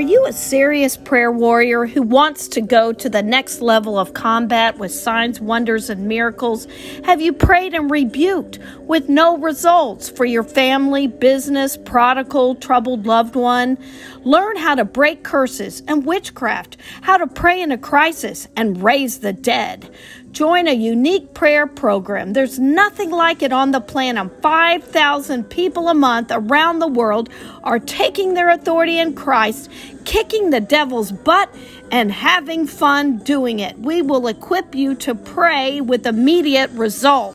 a serious prayer warrior who wants to go to the next level of combat with signs, wonders, and miracles? Have you prayed and rebuked with no results for your family, business, prodigal, troubled loved one? Learn how to break curses and witchcraft, how to pray in a crisis and raise the dead. Join a unique prayer program. There's nothing like it on the planet. 5,000 people a month around the world are taking their authority in Christ, kicking the devil's butt, and having fun doing it. We will equip you to pray with immediate results.